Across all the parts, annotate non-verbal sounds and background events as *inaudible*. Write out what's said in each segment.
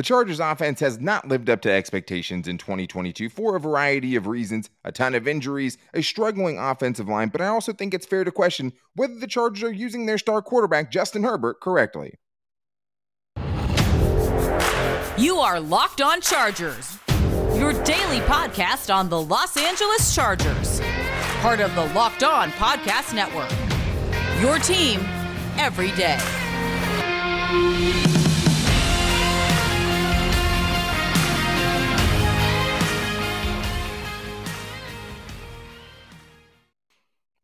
The Chargers offense has not lived up to expectations in 2022 for a variety of reasons, a ton of injuries, a struggling offensive line, but I also think it's fair to question whether the Chargers are using their star quarterback, Justin Herbert, correctly. You are Locked On Chargers, your daily podcast on the Los Angeles Chargers, part of the Locked On Podcast Network. Your team every day.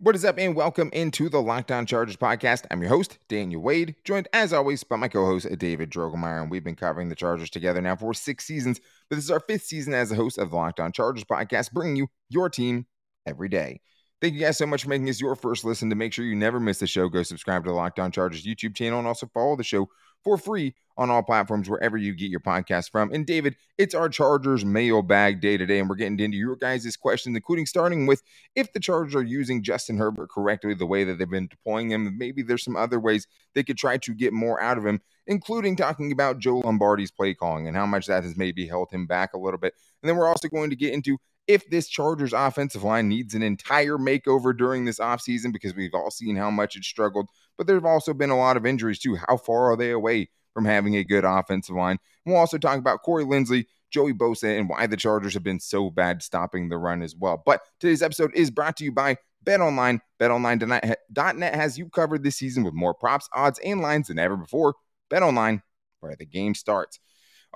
What is up, and welcome into the Locked On Chargers podcast. I'm your host, Daniel Wade, joined as always by my co host, David Droegemeier. And we've been covering the Chargers together now for six seasons, but this is our fifth season as a host of the Locked On Chargers podcast, bringing you your team every day. Thank you guys so much for making this your first listen. To make sure you never miss the show, go subscribe to the Locked On Chargers YouTube channel and also follow the show for free on all platforms wherever you get your podcast from. And David, it's our Chargers mailbag day today, and we're getting into your guys' questions, including starting with if the Chargers are using Justin Herbert correctly, the way that they've been deploying him. Maybe there's some other ways they could try to get more out of him, including talking about Joe Lombardi's play calling and how much that has maybe held him back a little bit. And then we're also going to get into if this Chargers offensive line needs an entire makeover during this offseason because we've all seen how much it struggled, but there have also been a lot of injuries too. How far are they away from having a good offensive line? And we'll also talk about Corey Linsley, Joey Bosa, and why the Chargers have been so bad stopping the run as well. But today's episode is brought to you by BetOnline. BetOnline.net has you covered this season with more props, odds, and lines than ever before. BetOnline, where the game starts.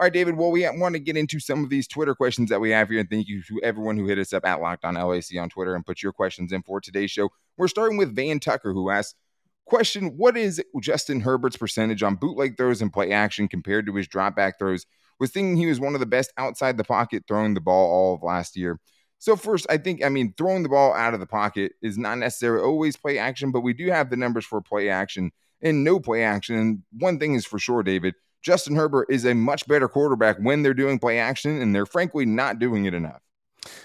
All right, David. Well, we want to get into some of these Twitter questions that we have here. And thank you to everyone who hit us up at Locked On LAC on Twitter and put your questions in for today's show. We're starting with Van Tucker, who asks, Question What is Justin Herbert's percentage on bootleg throws and play action compared to his dropback throws? Was thinking he was one of the best outside the pocket throwing the ball all of last year. So, first, I think, I mean, throwing the ball out of the pocket is not necessarily always play action, but we do have the numbers for play action and no play action. And one thing is for sure, David Justin Herbert is a much better quarterback when they're doing play action, and they're frankly not doing it enough.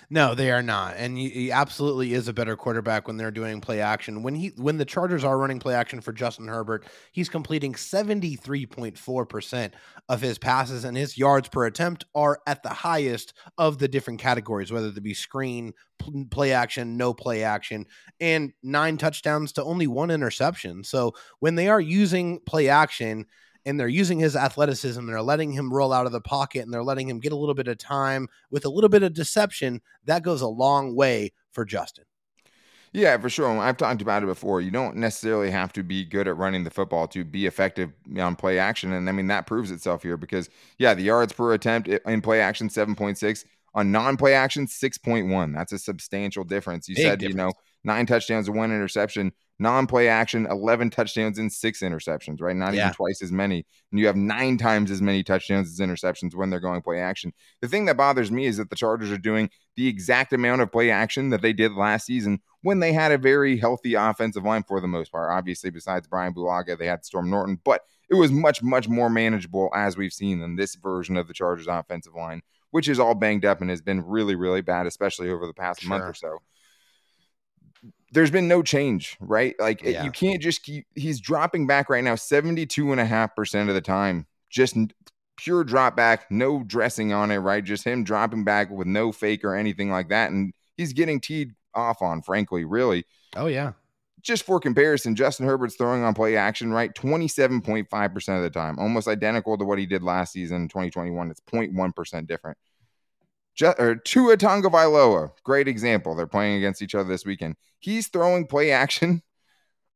No, they are not, and he, absolutely is a better quarterback when they're doing play action. When he when the Chargers are running play action for Justin Herbert, he's completing seventy three point four percent of his passes, and his yards per attempt are at the highest of the different categories, whether it be screen, play action, no play action, and nine touchdowns to only one interception. So when they are using play action and they're using his athleticism they're letting him roll out of the pocket and they're letting him get a little bit of time with a little bit of deception, that goes a long way for Justin. Yeah, for sure. I've talked about it before. You don't necessarily have to be good at running the football to be effective on play action. And I mean, that proves itself here because, yeah, the yards per attempt in play action, 7.6. On non play action, 6.1. That's a substantial difference. You Big said, difference. you know, nine touchdowns and one interception non-play action 11 touchdowns and six interceptions right? Not yeah. even twice as many. And you have nine times as many touchdowns as interceptions when they're going play action. The thing that bothers me is that the chargers are doing the exact amount of play action that they did last season when they had a very healthy offensive line for the most part. Obviously besides brian bulaga they had storm norton but it was much much more manageable as we've seen in this version of the chargers offensive line which is all banged up and has been really really bad especially over the past sure. month or so there's been no change, right? Like yeah. you can't just keep he's dropping back right now 72.5% of the time. Just pure drop back, no dressing on it, right? Just him dropping back with no fake or anything like that. And he's getting teed off on, frankly, really. Oh, yeah. Just for comparison, Justin Herbert's throwing on play action, right? 27.5% of the time, almost identical to what he did last season in 2021. It's 0.1% different. Just, or Tua Tagovailoa, great example. They're playing against each other this weekend. He's throwing play action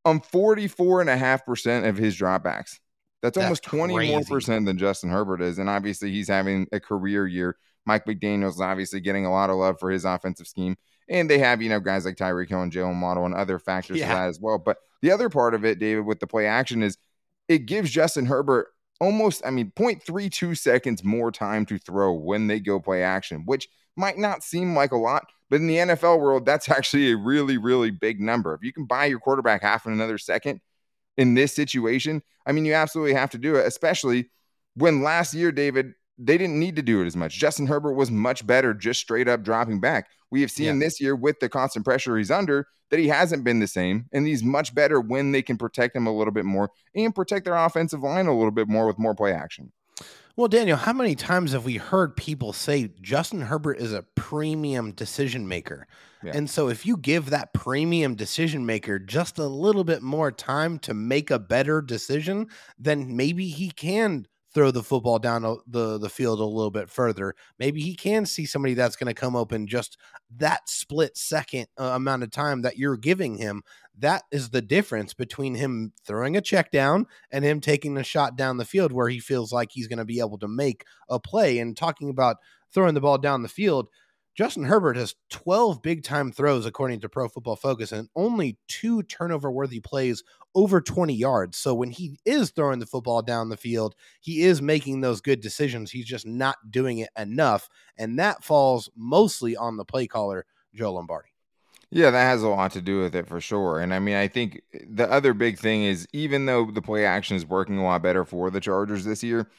on 44.5% of his dropbacks. That's, That's almost 20 crazy. more percent than Justin Herbert is. And obviously, he's having a career year. Mike McDaniels is obviously getting a lot of love for his offensive scheme. And they have, you know, guys like Tyreek Hill and Jaylen Waddle and other factors yeah. to that as well. But the other part of it, David, with the play action is it gives Justin Herbert almost, I mean, 0.32 seconds more time to throw when they go play action, which might not seem like a lot, but in the NFL world, that's *laughs* actually a really, really big number. If you can buy your quarterback half in another second in this situation, I mean, you absolutely have to do it, especially when last year, David, they didn't need to do it as much. Justin Herbert was much better just straight up dropping back. We have seen yeah. this year with the constant pressure he's under that he hasn't been the same, and he's much better when they can protect him a little bit more and protect their offensive line a little bit more with more play action. Well, Daniel, how many times have we heard people say Justin Herbert is a premium decision maker? Yeah. And so if you give that premium decision maker just a little bit more time to make a better decision, then maybe he can throw the football down the the field a little bit further. Maybe he can see somebody that's going to come open just that split second uh, amount of time that you're giving him. That is the difference between him throwing a check down and him taking a shot down the field where he feels like he's going to be able to make a play. And talking about throwing the ball down the field, Justin Herbert has 12 big time throws, according to Pro Football Focus, and only two turnover worthy plays over 20 yards. So when he is throwing the football down the field, he is making those good decisions. He's just not doing it enough. And that falls mostly on the play caller, Joe Lombardi. Yeah, that has a lot to do with it for sure. And I mean, I think the other big thing is even though the play action is working a lot better for the Chargers this year,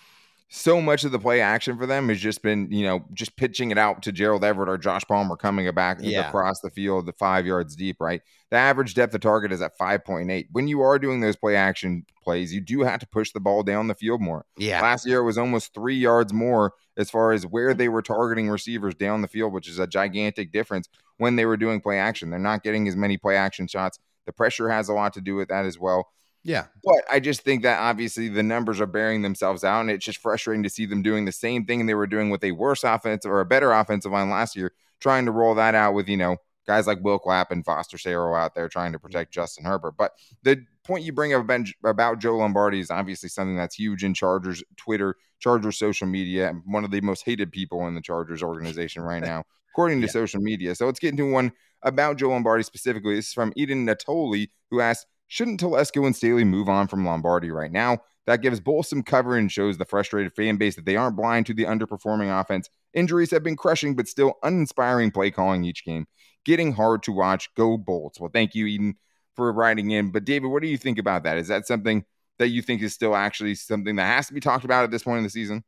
so much of the play action for them has just been, you know, just pitching it out to Gerald Everett or Josh Palmer coming back Yeah. across the field, the five yards deep, right? The average depth of target is at 5.8. When you are doing those play action plays, you do have to push the ball down the field more. Yeah. Last year it was almost three yards more as far as where they were targeting receivers down the field, which is a gigantic difference when they were doing play action. They're not getting as many play action shots. The pressure has a lot to do with that as well. Yeah. But I just think that obviously the numbers are bearing themselves out, and it's just frustrating to see them doing the same thing they were doing with a worse offensive or a better offensive line last year, trying to roll that out with, you know, guys like Will Clapp and Foster Sarell out there trying to mm-hmm. protect Justin Herbert. But the point you bring up about, Joe Lombardi is obviously something that's huge in Chargers Twitter, Chargers social media, and one of the most hated people in the Chargers organization right now, according to *laughs* Yeah. social media. So let's get into one about Joe Lombardi specifically. This is from Eden Natoli, who asked, Shouldn't Telesco and Staley move on from Lombardi right now? That gives both some cover and shows the frustrated fan base that they aren't blind to the underperforming offense. Injuries have been crushing, but still uninspiring play calling each game. Getting hard to watch. Go Bolts. Well, thank you, Eden, for writing in. But David, what do you think about that? Is that something that you think is still actually something that has to be talked about at this point in the season?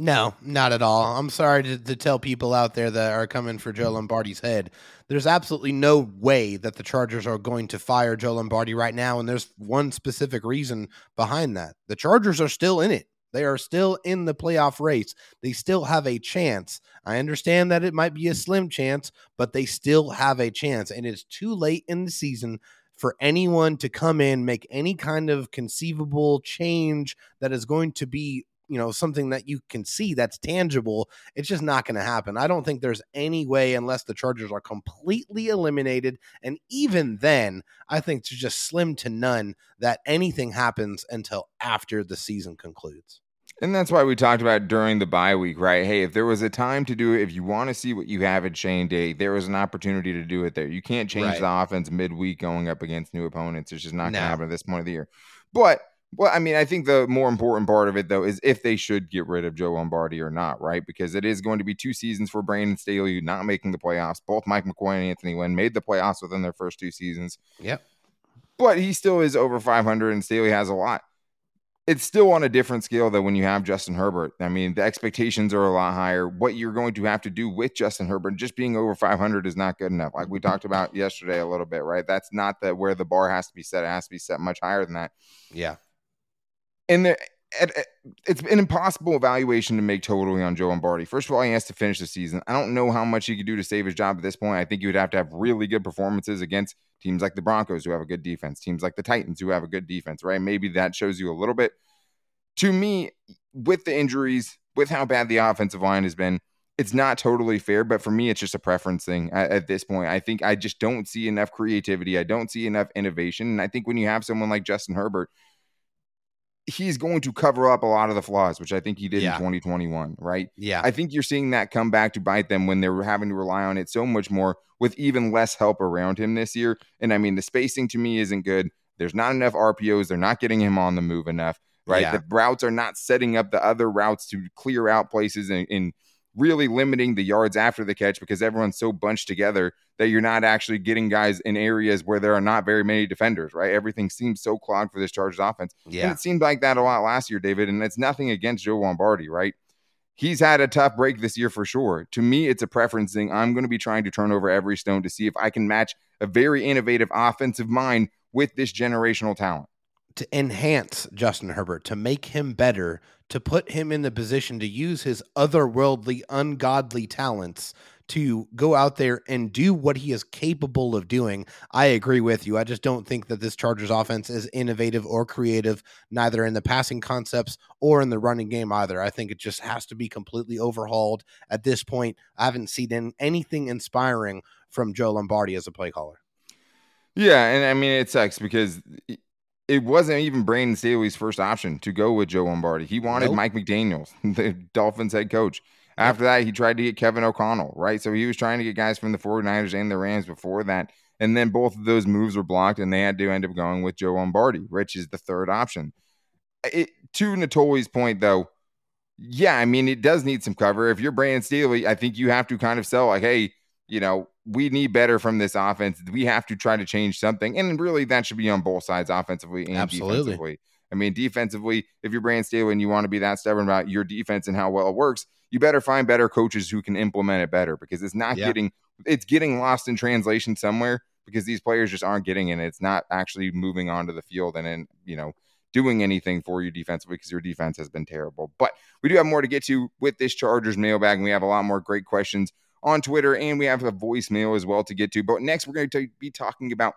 No, not at all. I'm sorry to, to tell people out there that are coming for Joe Lombardi's head. There's absolutely no way that the Chargers are going to fire Joe Lombardi right now. And there's one specific reason behind that. The Chargers are still in it. They are still in the playoff race. They still have a chance. I understand that it might be a slim chance, but they still have a chance. And it's too late in the season for anyone to come in, make any kind of conceivable change that is going to be you know something that you can see that's tangible it's just not going to happen i don't think there's any way unless the chargers are completely eliminated and even then i think it's just slim to none that anything happens until after the season concludes And that's why we talked about during the bye week, right? Hey, if there was a time to do it, if you want to see what you have at Shane Day, there was an opportunity to do it there. You can't change Right. the offense midweek going up against new opponents. It's just not going to happen at this point of the year. But well, I mean, I think the more important part of it though is if they should get rid of Joe Lombardi or not, right? Because it is going to be two seasons for Brandon Staley not making the playoffs. Both Mike McCoy and Anthony Lynn made the playoffs within their first two seasons yep but he still is over 500 and Staley has a lot. It's still on a different scale than when you have Justin Herbert. I mean, the expectations are a lot higher. What you're going to have to do with Justin Herbert, just being over 500 is not good enough. Like we talked about yesterday a little bit, right? That's not the where the bar has to be set. It has to be set much higher than that. yeah And it's an impossible evaluation to make totally on Joe Lombardi. First of all, he has to finish the season. I don't know how much he could do to save his job at this point. I think you would have to have really good performances against teams like the Broncos, who have a good defense, teams like the Titans, who have a good defense, right? Maybe that shows you a little bit. To me, with the injuries, with how bad the offensive line has been, it's not totally fair. But for me, it's just a preference thing at, at this point. I think I just don't see enough creativity. I don't see enough innovation. And I think when you have someone like Justin Herbert, he's going to cover up a lot of the flaws, which I think he did Yeah. in 2021, right? yeah I think you're seeing that come back to bite them when they're having to rely on it so much more with even less help around him this year. And I mean, the spacing to me isn't good. There's not enough RPOs. They're not getting him on the move enough, right? Yeah. The routes are not setting up the other routes to clear out places and, and really limiting the yards after the catch because everyone's so bunched together that you're not actually getting guys in areas where there are not very many defenders, right? Everything seems so clogged for this Chargers offense. And yeah it seemed like that a lot last year, David. And it's nothing against Joe Lombardi, right? He's had a tough break this year for sure. To me, it's a preference thing. I'm going to be trying to turn over every stone to see if I can match a very innovative offensive mind with this generational talent. to enhance Justin Herbert, to make him better, to put him in the position to use his otherworldly, ungodly talents to go out there and do what he is capable of doing. I agree with you. I just don't think that this Chargers offense is innovative or creative, neither in the passing concepts or in the running game either. I think it just has to be completely overhauled at this point. I haven't seen anything inspiring from Joe Lombardi as a play caller. Yeah, and I mean it sucks because it wasn't even Brandon Staley's first option to go with Joe Lombardi. He wanted nope. Mike McDaniels, *laughs* the Dolphins head coach. After that, he tried to get Kevin O'Connell, right? So he was trying to get guys from the 49ers and the Rams before that. And then both of those moves were blocked, and they had to end up going with Joe Lombardi. which is the third option. It, to Natoli's point, though, yeah, I mean, it does need some cover. If you're Brandon Staley, I think you have to kind of sell, like, hey, you know, we need better from this offense. We have to try to change something. And really, that should be on both sides, offensively and Absolutely. defensively. I mean, defensively, if you're Brandon Staley and you want to be that stubborn about your defense and how well it works, you better find better coaches who can implement it better because it's not yeah. getting it's getting lost in translation somewhere because these players just aren't getting it. It's not actually moving onto the field and then you know doing anything for you defensively because your defense has been terrible. But we do have more to get to with this Chargers mailbag, and we have a lot more great questions on Twitter, and we have a voicemail as well to get to. But next, we're going to be talking about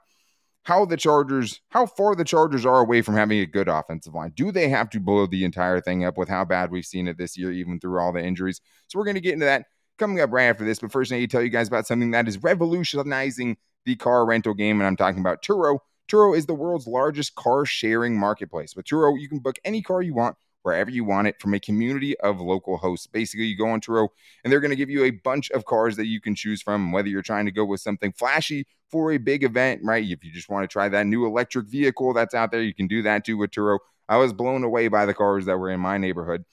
how the Chargers, how far the Chargers are away from having a good offensive line. Do they have to blow the entire thing up with how bad we've seen it this year, even through all the injuries? So we're going to get into that coming up right after this. But first, I need to tell you guys about something that is revolutionizing the car rental game, and I'm talking about Turo. Turo is the world's largest car sharing marketplace. With Turo, you can book any car you want wherever you want it from a community of local hosts. Basically, you go on Turo and they're going to give you a bunch of cars that you can choose from, whether you're trying to go with something flashy for a big event, right? If you just want to try that new electric vehicle that's out there, you can do that too with Turo. I was blown away by the cars that were in my neighborhood.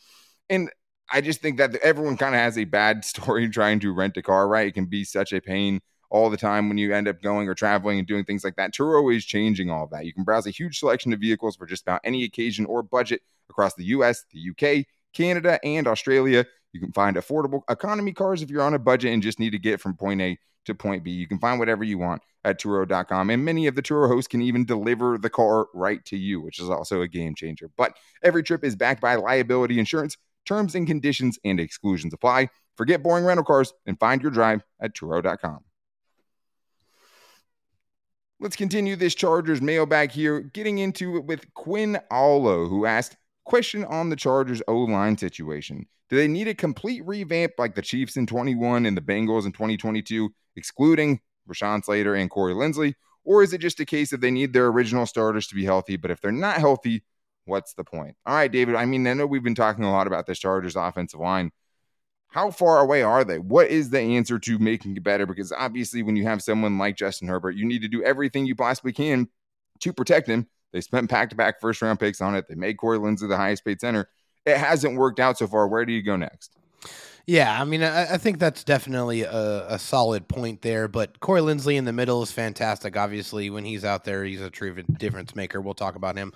And I just think that everyone kind of has a bad *laughs* story trying to rent a car, right? It can be such a pain all the time when you end up going or traveling and doing things like that. Turo is changing all of that. You can browse a huge selection of vehicles for just about any occasion or budget across the US, the UK, Canada, and Australia. You can find affordable economy cars if you're on a budget and just need to get from point A to point B. You can find whatever you want at Turo.com. And many of the Turo hosts can even deliver the car right to you, which is also a game changer. But every trip is backed by liability insurance. Terms and conditions and exclusions apply. Forget boring rental cars and find your drive at Turo.com. Let's continue this Chargers mailbag here, getting into it with Quinn Allo, who asked, Question on the Chargers O line situation. Do they need a complete revamp like the Chiefs in 21 and the Bengals in 2022, excluding Rashawn Slater and Corey Linsley? Or is it just a case of they need their original starters to be healthy? But if they're not healthy, what's the point? All right, David. I mean, I know we've been talking a lot about this Chargers offensive line how far away are they? What is the answer to making it better? Because obviously, when you have someone like Justin Herbert, you need to do everything you possibly can to protect him. They spent back to back first round picks on it. They made Corey Linsley the highest paid center. It hasn't worked out so far. Where do you go next? Yeah, I mean, I, I think that's definitely a, a, solid point there. But Corey Linsley in the middle is fantastic. Obviously, when he's out there, he's a true difference maker. We'll talk about him.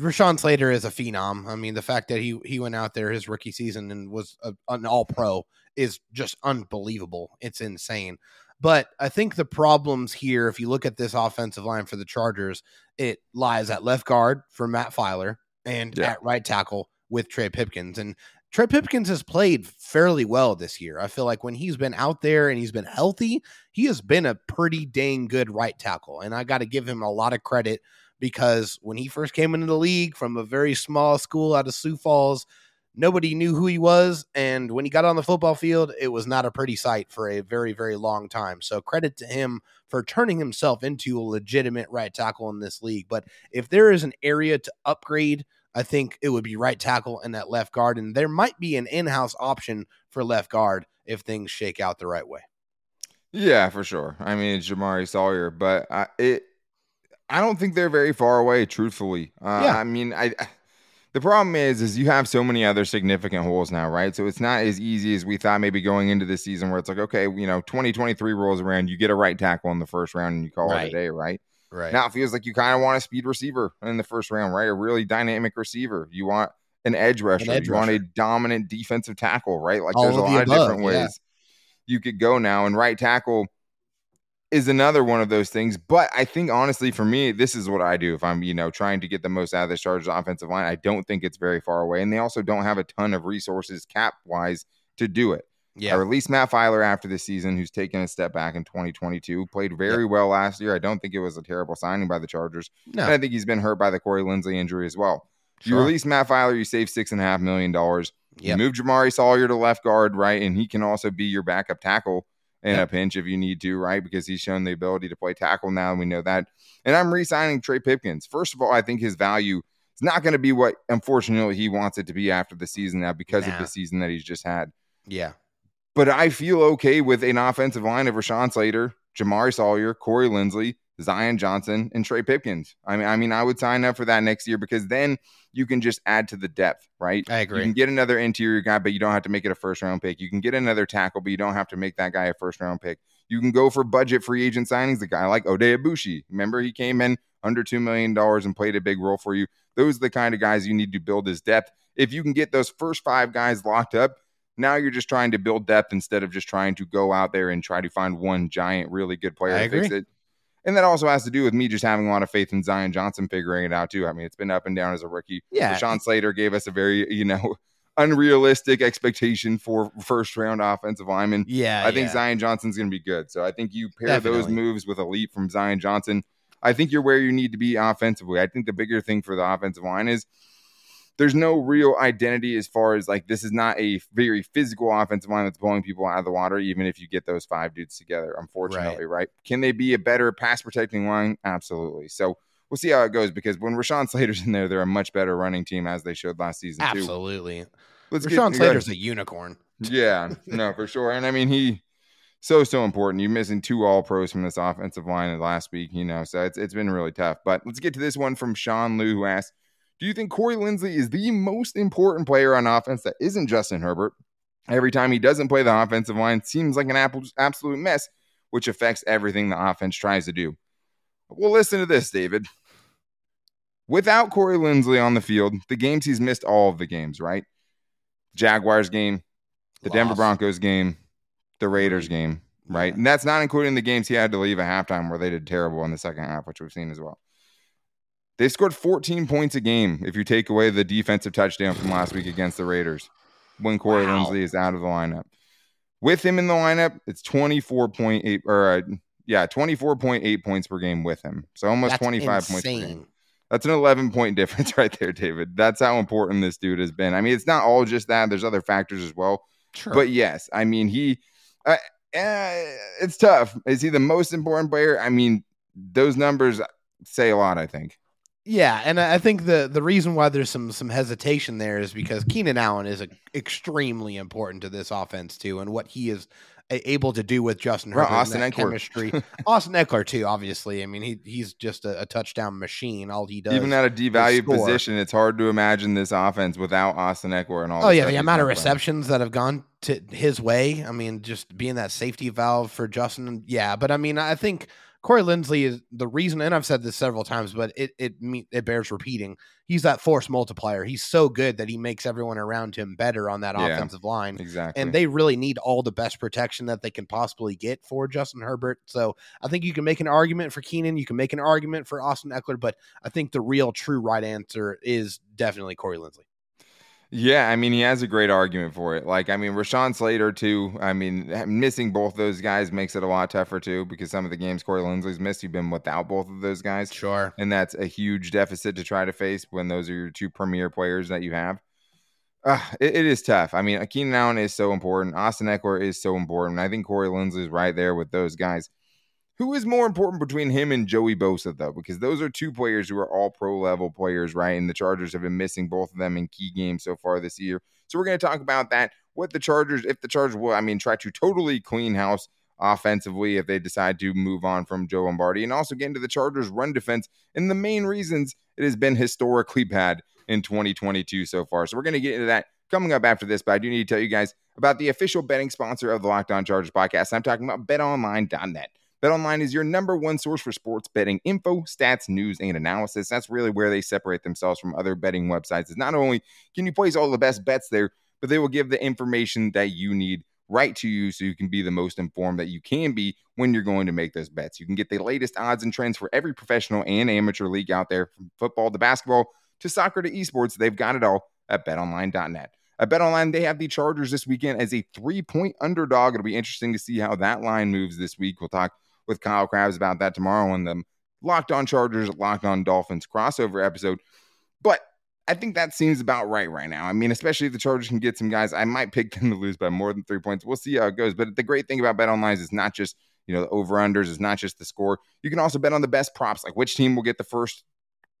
Rashawn Slater is a phenom. I mean, the fact that he he went out there his rookie season and was a, an All Pro is just unbelievable. It's insane. But I think the problems here, if you look at this offensive line for the Chargers, it lies at left guard for Matt Feiler and yeah. at right tackle with Trey Pipkins. And Trey Pipkins has played fairly well this year. I feel like when he's been out there and he's been healthy, he has been a pretty dang good right tackle. And I got to give him a lot of credit because when he first came into the league from a very small school out of Sioux Falls, nobody knew who he was. And when he got on the football field, it was not a pretty sight for a very, very long time. So credit to him for turning himself into a legitimate right tackle in this league. But if there is an area to upgrade, I think it would be right tackle and that left guard. And there might be an in house option for left guard if things shake out the right way. Yeah, for sure. I mean, it's Jamaree Salyer, but I, it, I don't think they're very far away, truthfully. Uh, yeah. I mean, I, the problem is, is you have so many other significant holes now, right? So it's not as easy as we thought maybe going into the season where it's like, okay, you know, 2023 rolls around, you get a right tackle in the first round and you call right. it a day, right? Right. Now it feels like you kind of want a speed receiver in the first round, right? A really dynamic receiver. You want an edge rusher. An edge you rusher. want a dominant defensive tackle, right? Like All there's a lot of different ways yeah. you could go now. And right tackle, is another one of those things. But I think honestly, for me, this is what I do if I'm, you know, trying to get the most out of the Chargers offensive line. I don't think it's very far away. And they also don't have a ton of resources cap wise to do it. Yeah. I released Matt Feiler after the season, who's taken a step back in 2022. Played very well last year. I don't think it was a terrible signing by the Chargers. No. And I think he's been hurt by the Corey Linsley injury as well. You release Matt Feiler, you save six and a half million dollars. You move Jamaree Salyer to left guard, right? And he can also be your backup tackle in Yep. a pinch if you need to, right? Because he's shown the ability to play tackle now, and we know that. And I'm re-signing Trey Pipkins. First of all, I think his value is not going to be what unfortunately he wants it to be after the season now because of the season that he's just had. Yeah. But I feel okay with an offensive line of Rashawn Slater, Jamaree Salyer, Corey Linsley, Zion Johnson, and Trey Pipkins. I mean, I mean, I would sign up for that next year because then you can just add to the depth, right? I agree. You can get another interior guy, but you don't have to make it a first round pick. You can get another tackle, but you don't have to make that guy a first round pick. You can go for budget free agent signings, a guy like Oday Aboushi. Remember, he came in under $2 million and played a big role for you. Those are the kind of guys you need to build his depth. If you can get those first five guys locked up, now you're just trying to build depth instead of just trying to go out there and try to find one giant, really good player I to fix agree. it. And that also has to do with me just having a lot of faith in Zion Johnson figuring it out too. I mean, it's been up and down as a rookie. Yeah. Rashawn Slater gave us a very, you know, *laughs* unrealistic expectation for first round offensive lineman. Yeah. I think yeah. Zion Johnson's going to be good. So I think you pair those moves with a leap from Zion Johnson. I think you're where you need to be offensively. I think the bigger thing for the offensive line is there's no real identity as far as like this is not a very physical offensive line that's blowing people out of the water, even if you get those five dudes together, unfortunately, right? Can they be a better pass protecting line? Absolutely. So we'll see how it goes because when Rashawn Slater's in there, they're a much better running team as they showed last season, too. Absolutely. Let's Rashawn get, Slater's a unicorn. yeah, no, for sure. And I mean, he so so important. You're missing two All Pros from this offensive line last week, you know, so it's it's been really tough. But let's get to this one from Sean Liu, who asked, "Do you think Corey Linsley is the most important player on offense that isn't Justin Herbert? Every time he doesn't play the offensive line, seems like an absolute mess, which affects everything the offense tries to do." Well, listen to this, David. Without Corey Linsley on the field, the games he's missed all of the games, right? Jaguars game, the Denver Broncos game, the mm-hmm. Raiders game, right? Yeah. And that's not including the games he had to leave at halftime where they did terrible in the second half, which we've seen as well. They scored 14 points a game if you take away the defensive touchdown from last week against the Raiders when Corey Wow. Linsley is out of the lineup. With him in the lineup, it's 24.8 or uh, yeah, 24.8 points per game with him. So almost That's 25 points per game. That's an 11 point *laughs* difference right there, David. That's how important this dude has been. I mean, it's not all just that. There's other factors as well. Sure. But yes, I mean, he, uh, uh, it's tough. Is he the most important player? I mean, those numbers say a lot, I think. Yeah, and I think the the reason why there's some some hesitation there is because Keenan Allen is a, extremely important to this offense too, and what he is able to do with Justin Herbert, and Austin Ekeler. chemistry. *laughs* Austin Ekeler too, obviously. I mean, he he's just a, a touchdown machine. All he does. Even at a devalued position, it's hard to imagine this offense without Austin Ekeler and all. Oh yeah, the amount of done for him. receptions that have gone to his way. I mean, just being that safety valve for Justin. Yeah, but I mean, I think Corey Linsley is the reason, and I've said this several times, but it it it bears repeating. He's that force multiplier. He's so good that he makes everyone around him better on that Yeah. offensive line. Exactly. And they really need all the best protection that they can possibly get for Justin Herbert. So I think you can make an argument for Keenan. You can make an argument for Austin Ekeler, but I think the real true right answer is definitely Corey Linsley. Yeah, I mean, he has a great argument for it. Like, I mean, Rashawn Slater, too. I mean, missing both those guys makes it a lot tougher, too, because some of the games Corey Linsley's missed, you've been without both of those guys. Sure. And that's a huge deficit to try to face when those are your two premier players that you have. Uh, it, it is tough. I mean, Keenan Allen is so important. Austin Ekeler is so important. I think Corey Linsley is right there with those guys. Who is more important between him and Joey Bosa, though? Because those are two players who are all pro level players, right? And the Chargers have been missing both of them in key games so far this year. So we're going to talk about that. What the Chargers, if the Chargers will, I mean, try to totally clean house offensively if they decide to move on from Joe Lombardi, and also get into the Chargers' run defense and the main reasons it has been historically bad in 2022 so far. So we're going to get into that coming up after this, but I do need to tell you guys about the official betting sponsor of the Locked On Chargers podcast. I'm talking about betonline.net. BetOnline is your number one source for sports betting info, stats, news, and analysis. That's really where they separate themselves from other betting websites. Is not only can you place all the best bets there, but they will give the information that you need right to you so you can be the most informed that you can be when you're going to make those bets. You can get the latest odds and trends for every professional and amateur league out there from football to basketball to soccer to esports. They've got it all at betonline.net. At BetOnline, they have the Chargers this weekend as a three point underdog. It'll be interesting to see how that line moves this week. We'll talk with Kyle Crabbs about that tomorrow on the Locked On Chargers, Locked On Dolphins crossover episode. But I think that seems about right right now. I mean, especially if the Chargers can get some guys, I might pick them to lose by more than three points. We'll see how it goes. But the great thing about BetOnline is it's not just you know the over unders, it's not just the score. You can also bet on the best props, like which team will get the first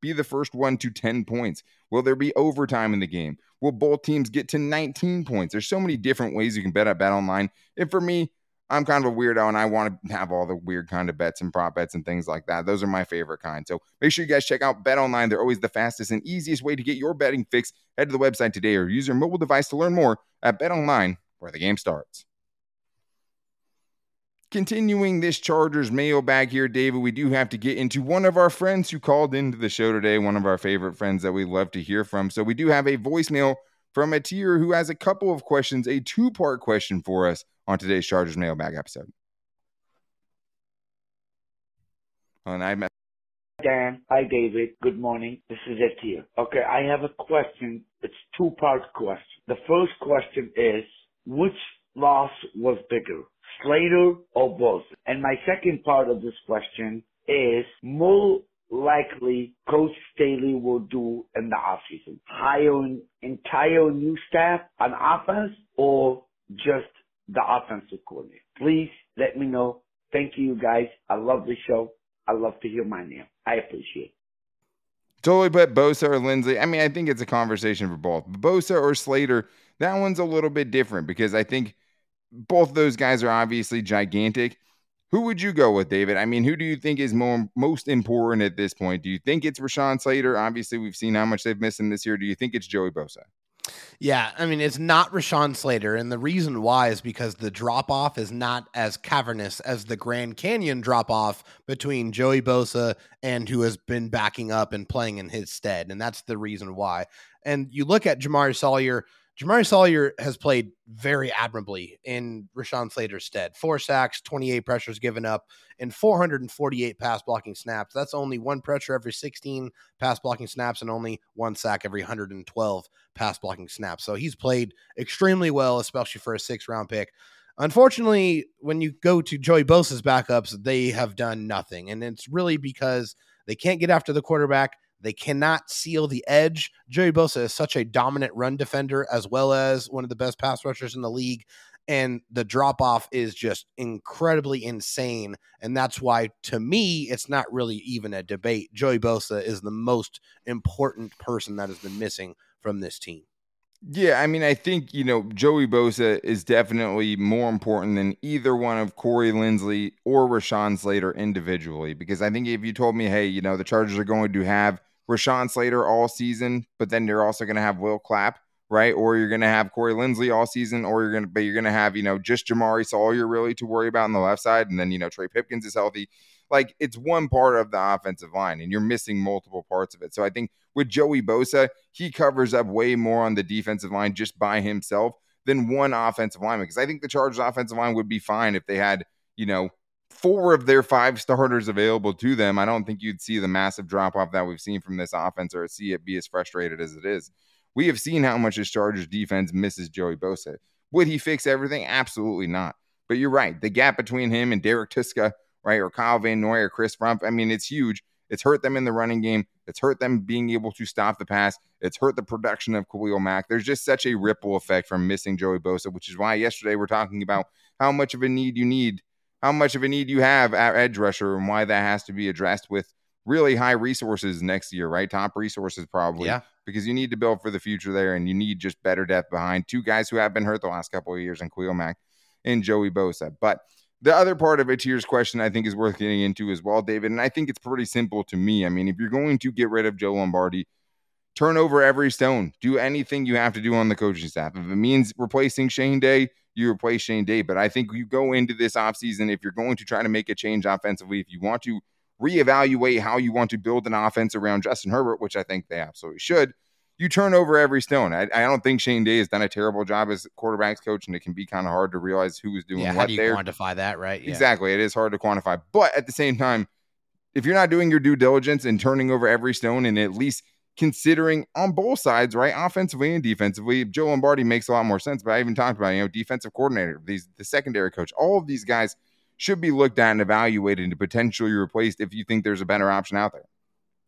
be the first one to 10 points? Will there be overtime in the game? Will both teams get to 19 points? There's so many different ways you can bet at Bet Online. And for me, I'm kind of a weirdo and I want to have all the weird kind of bets and prop bets and things like that. Those are my favorite kind. So make sure you guys check out Bet Online. They're always the fastest and easiest way to get your betting fix. Head to the website today or use your mobile device to learn more at Bet Online, where the game starts. Continuing this Chargers mailbag here, David, we do have to get into one of our friends who called into the show today, one of our favorite friends that we love to hear from. So we do have a voicemail from a tier who has a couple of questions, a two part question for us on today's Chargers mailbag episode. And I met. Dan, hi David. Good morning. This is here. Okay, I have a question. It's two part question. The first question is, which loss was bigger, Slater or Bosa? And my second part of this question is more likely Coach Staley will do in the offseason? Hire an entire new staff on offense or just the offensive coordinator? Please let me know. Thank you, guys. I love the show. I love to hear my name. I appreciate it. Totally put Bosa or Linsley. I mean, I think it's a conversation for both. Bosa or Slater, that one's a little bit different because I think – both those guys are obviously gigantic. Who would you go with, David? I mean, who do you think is more most important at this point? Do you think it's Rashawn Slater? Obviously, we've seen how much they've missed him this year. Do you think it's Joey Bosa? Yeah, I mean, it's not Rashawn Slater. And the reason why is because the drop off is not as cavernous as the Grand Canyon drop off between Joey Bosa and who has been backing up and playing in his stead. And that's the reason why. And you look at Jamaree Salyer Jamaree Salyer has played very admirably in Rashawn Slater's stead. Four sacks, 28 pressures given up, and 448 pass blocking snaps. That's only one pressure every 16 pass blocking snaps and only one sack every 112 pass blocking snaps. So he's played extremely well, especially for a six round pick. Unfortunately, when you go to Joey Bosa's backups, they have done nothing. And it's really because they can't get after the quarterback they cannot seal the edge. Joey Bosa is such a dominant run defender as well as one of the best pass rushers in the league. And the drop off is just incredibly insane. And that's why, to me, it's not really even a debate. Joey Bosa is the most important person that has been missing from this team. Yeah, I mean, I think, you know, Joey Bosa is definitely more important than either one of Corey Linsley or Rashawn Slater individually. Because I think if you told me, hey, you know, the Chargers are going to have Rashawn Slater all season, but then you're also going to have Will Clapp, right? Or you're going to have Corey Linsley all season, or you're going to, but you're going to have, you know, just Jamaree Salyer really to worry about on the left side. And then, you know, Trey Pipkins is healthy. Like it's one part of the offensive line, and you're missing multiple parts of it. So I think with Joey Bosa, he covers up way more on the defensive line just by himself than one offensive lineman. Because I think the Chargers offensive line would be fine if they had, you know, four of their five starters available to them, I don't think you'd see the massive drop off that we've seen from this offense or see it be as frustrated as it is. We have seen how much his Chargers defense misses Joey Bosa. Would he fix everything? Absolutely not. But you're right. The gap between him and Derek Tuszka, right, or Kyle Van Noy or Chris Rumph, I mean, it's huge. It's hurt them in the running game. It's hurt them being able to stop the pass. It's hurt the production of Khalil Mack. There's just such a ripple effect from missing Joey Bosa, which is why yesterday we're talking about how much of a need you need how much of a need you have at edge rusher and why that has to be addressed with really high resources next year, right? Top resources probably. Yeah. Because you need to build for the future there and you need just better depth behind two guys who have been hurt the last couple of years in Khalil Mack and Joey Bosa. But the other part of it here's question I think is worth getting into as well, David. And I think it's pretty simple to me. I mean, if you're going to get rid of Joe Lombardi, turn over every stone. Do anything you have to do on the coaching staff. If it means replacing Shane Day, you replace Shane Day. But I think you go into this offseason, if you're going to try to make a change offensively, if you want to reevaluate how you want to build an offense around Justin Herbert, which I think they absolutely should, you turn over every stone. I, I don't think Shane Day has done a terrible job as quarterbacks coach, and it can be kind of hard to realize who is doing yeah, what how do you there. quantify that, right? Yeah. Exactly. It is hard to quantify. But at the same time, if you're not doing your due diligence and turning over every stone and at least considering on both sides, right, offensively and defensively, Joe Lombardi makes a lot more sense. But I even talked about, you know, defensive coordinator, these the secondary coach, all of these guys should be looked at and evaluated and potentially replaced if you think there's a better option out there.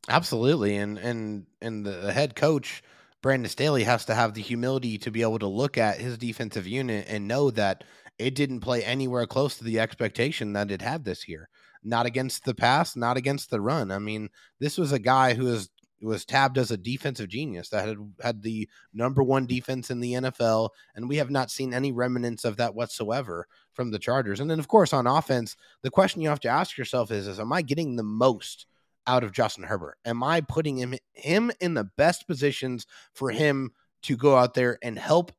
Absolutely, and and and the, head coach Brandon Staley has to have the humility to be able to look at his defensive unit and know that it didn't play anywhere close to the expectation that it had this year. Not against the pass, not against the run. I mean, this was a guy who is was tabbed as a defensive genius that had had the number one defense in the NFL, and we have not seen any remnants of that whatsoever from the Chargers. And then, of course, on offense, the question you have to ask yourself is: Is am I getting the most out of Justin Herbert? Am I putting him him in the best positions for him to go out there and help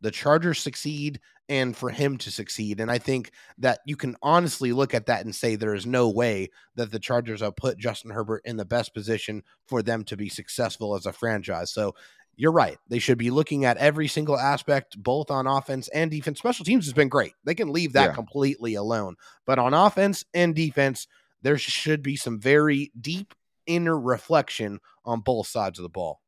the Chargers succeed and for him to succeed. And I think that you can honestly look at that and say there is no way that the Chargers have put Justin Herbert in the best position for them to be successful as a franchise. So you're right. They should be looking at every single aspect, both on offense and defense. Special teams has been great. They can leave that Yeah. completely alone. But on offense and defense, there should be some very deep inner reflection on both sides of the ball.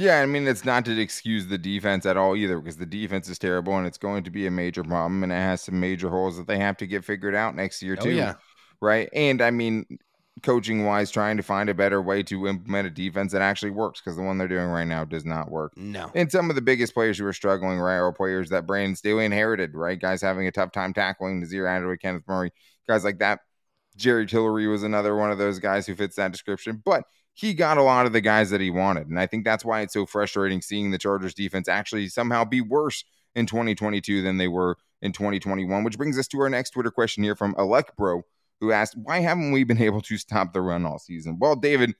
Yeah, I mean, it's not to excuse the defense at all either, because the defense is terrible and it's going to be a major problem and it has some major holes that they have to get figured out next year, Oh, too. yeah. Right. And I mean, coaching wise, trying to find a better way to implement a defense that actually works because the one they're doing right now does not work. No. And some of the biggest players who are struggling, right, are players that Brandon Staley inherited, right? Guys having a tough time tackling Nasir Adderley, Kenneth Murray, guys like that. Jerry Tillery was another one of those guys who fits that description, but he got a lot of the guys that he wanted. And I think that's why it's so frustrating seeing the Chargers defense actually somehow be worse in 2022 than they were in 2021, which brings us to our next Twitter question here from Alec Bro, who asked, Why haven't we been *laughs* able to stop the run all season? Well, David,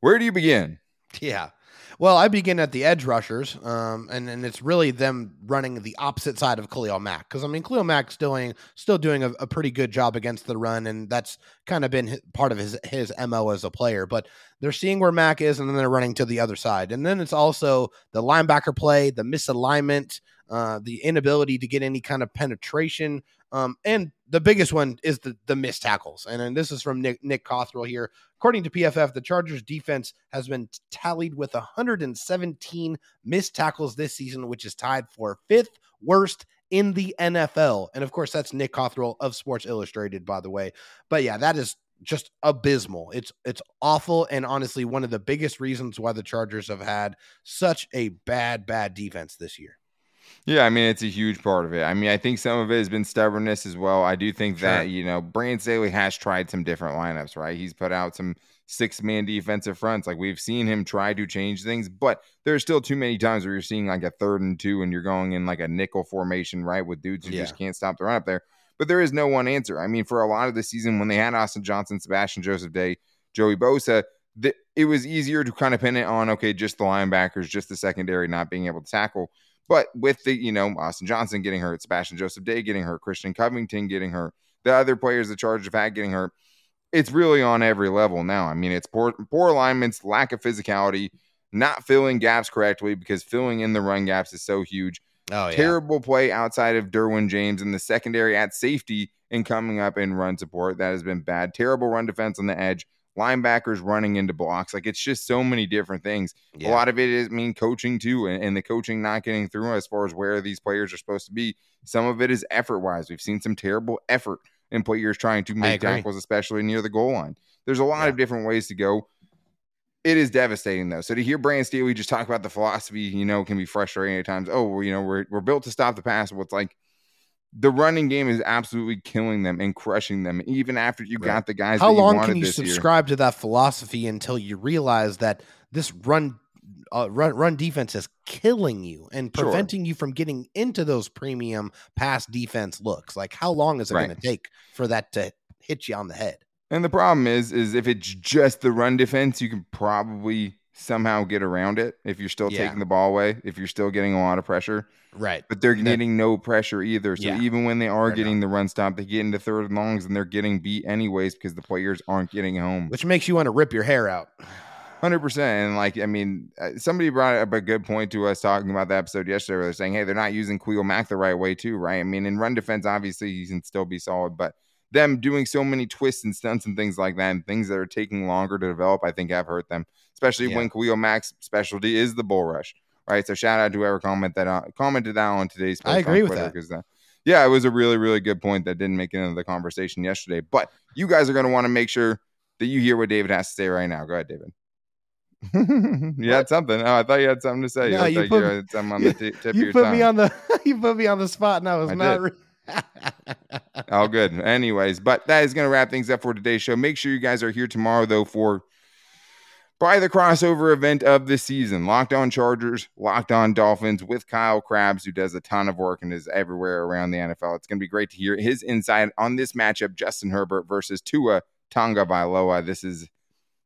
where do you begin? Yeah. Well, I begin at the edge rushers, um, and and it's really them running the opposite side of Khalil Mack because I mean Khalil Mack's doing still doing a, a pretty good job against the run, and that's kind of been part of his his mo as a player. But they're seeing where Mack is, and then they're running to the other side, and then it's also the linebacker play, the misalignment, uh, the inability to get any kind of penetration, um, and the biggest one is the the missed tackles. And, and this is from Nick Nick Cothren here. According to PFF, the Chargers defense has been tallied with 117 missed tackles this season, which is tied for fifth worst in the NFL. And of course, that's Nick Cothren of Sports Illustrated, by the way. But yeah, that is just abysmal. It's it's awful and honestly one of the biggest reasons why the Chargers have had such a bad bad defense this year. Yeah, I mean it's a huge part of it. I mean, I think some of it has been stubbornness as well. I do think Sure. that you know Brandon Staley has tried some different lineups, right? He's put out some six man defensive fronts. Like we've seen him try to change things, but there's still too many times where you're seeing like a third and two, and you're going in like a nickel formation, right, with dudes who Yeah. just can't stop the run up there. But there is no one answer. I mean, for a lot of the season when they had Austin Johnson, Sebastian Joseph Day, Joey Bosa, the, it was easier to kind of pin it on okay, just the linebackers, just the secondary not being able to tackle. But with the, you know, Austin Johnson getting hurt, Sebastian Joseph Day getting hurt, Christian Covington getting hurt, the other players the Chargers have had getting hurt, it's really on every level now. I mean, it's poor, poor alignments, lack of physicality, not filling gaps correctly because filling in the run gaps is so huge. Oh Terrible play outside of Derwin James in the secondary at safety and coming up in run support. That has been bad. Terrible run defense on the edge. Linebackers running into blocks. Like it's just so many different things. A lot of it is I mean coaching too, and, and the coaching not getting through as far as where these players are supposed to be. Some of it is effort wise. We've seen some terrible effort in players trying to make tackles, especially near the goal line. There's a lot Yeah. of different ways to go. It is devastating though. So to hear Brandon Staley just talk about the philosophy, you know, can be frustrating at times. Oh, well, you know, we're we're built to stop the pass. Well, it's like the running game is absolutely killing them and crushing them, even after you Right. got the guys. How long can you this year. subscribe to that philosophy until you realize that this run uh, run run defense is killing you and Sure. preventing you from getting into those premium pass defense looks? Like how long is it Right. going to take for that to hit you on the head? And the problem is, is if it's just the run defense, you can probably somehow get around it if you're still Yeah. taking the ball away, if you're still getting a lot of pressure. Right. But they're getting no pressure either. So Yeah. even when they are getting the run stop, they get into third and longs and they're getting beat anyways because the players aren't getting home. Which makes you want to rip your hair out. Hundred percent, and like I mean, uh, somebody brought up a good point to us talking about the episode yesterday. Where they're saying, "Hey, they're not using Khalil Mack the right way, too, right?" I mean, in run defense, obviously, he can still be solid, but them doing so many twists and stunts and things like that, and things that are taking longer to develop, I think have hurt them, especially yeah. when Khalil Mack's specialty is the bull rush, right? So shout out to whoever comment that on, commented that on today's. I agree with that because that. Uh, yeah, it was a really, really good point that didn't make it into the conversation yesterday. But you guys are going to want to make sure that you hear what David has to say right now. Go ahead, David *laughs* you had something. Oh, I thought you had something to say. No, you, you put, you had something on the *laughs* t- tip you put me on the *laughs* you put me on the spot, and I was I not. Re- All good. Anyways, but that is going to wrap things up for today's show. Make sure you guys are here tomorrow, though, for probably the crossover event of the season. Locked on Chargers, Locked on Dolphins with Kyle Crabbs, who does a ton of work and is everywhere around the NFL. It's going to be great to hear his insight on this matchup, Justin Herbert versus Tua Tagovailoa. This is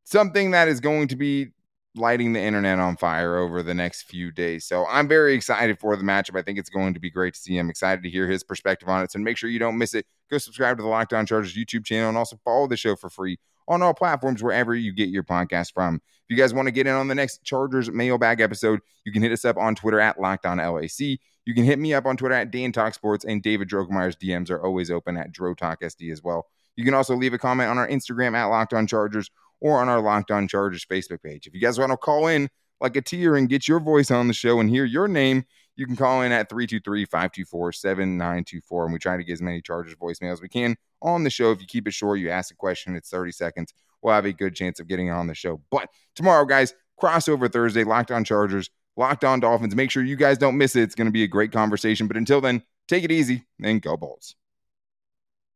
something that is going to be lighting the internet on fire over the next few days. So I'm very excited for the matchup. I think it's going to be great to see him. Excited to hear his perspective on it. So make sure you don't miss it. Go subscribe to the Locked On Chargers YouTube channel and also follow the show for free on all platforms wherever you get your podcast from. If you guys want to get in on the next Chargers mailbag episode, you can hit us up on Twitter at Locked On LAC. You can hit me up on Twitter at Dan Talk Sports, and David Droegemeier's DMs are always open at Dro Talk SD as well. You can also leave a comment on our Instagram at Locked On Chargers or on our Locked On Chargers Facebook page. If you guys want to call in like a tier and get your voice on the show and hear your name, you can call in at 323 524 7924. And we try to get as many Chargers voicemails as we can on the show. If you keep it short, you ask a question, it's 30 seconds. We'll have a good chance of getting on the show. But tomorrow, guys, crossover Thursday, Locked On Chargers, Locked On Dolphins. Make sure you guys don't miss it. It's going to be a great conversation. But until then, take it easy and go Bolts.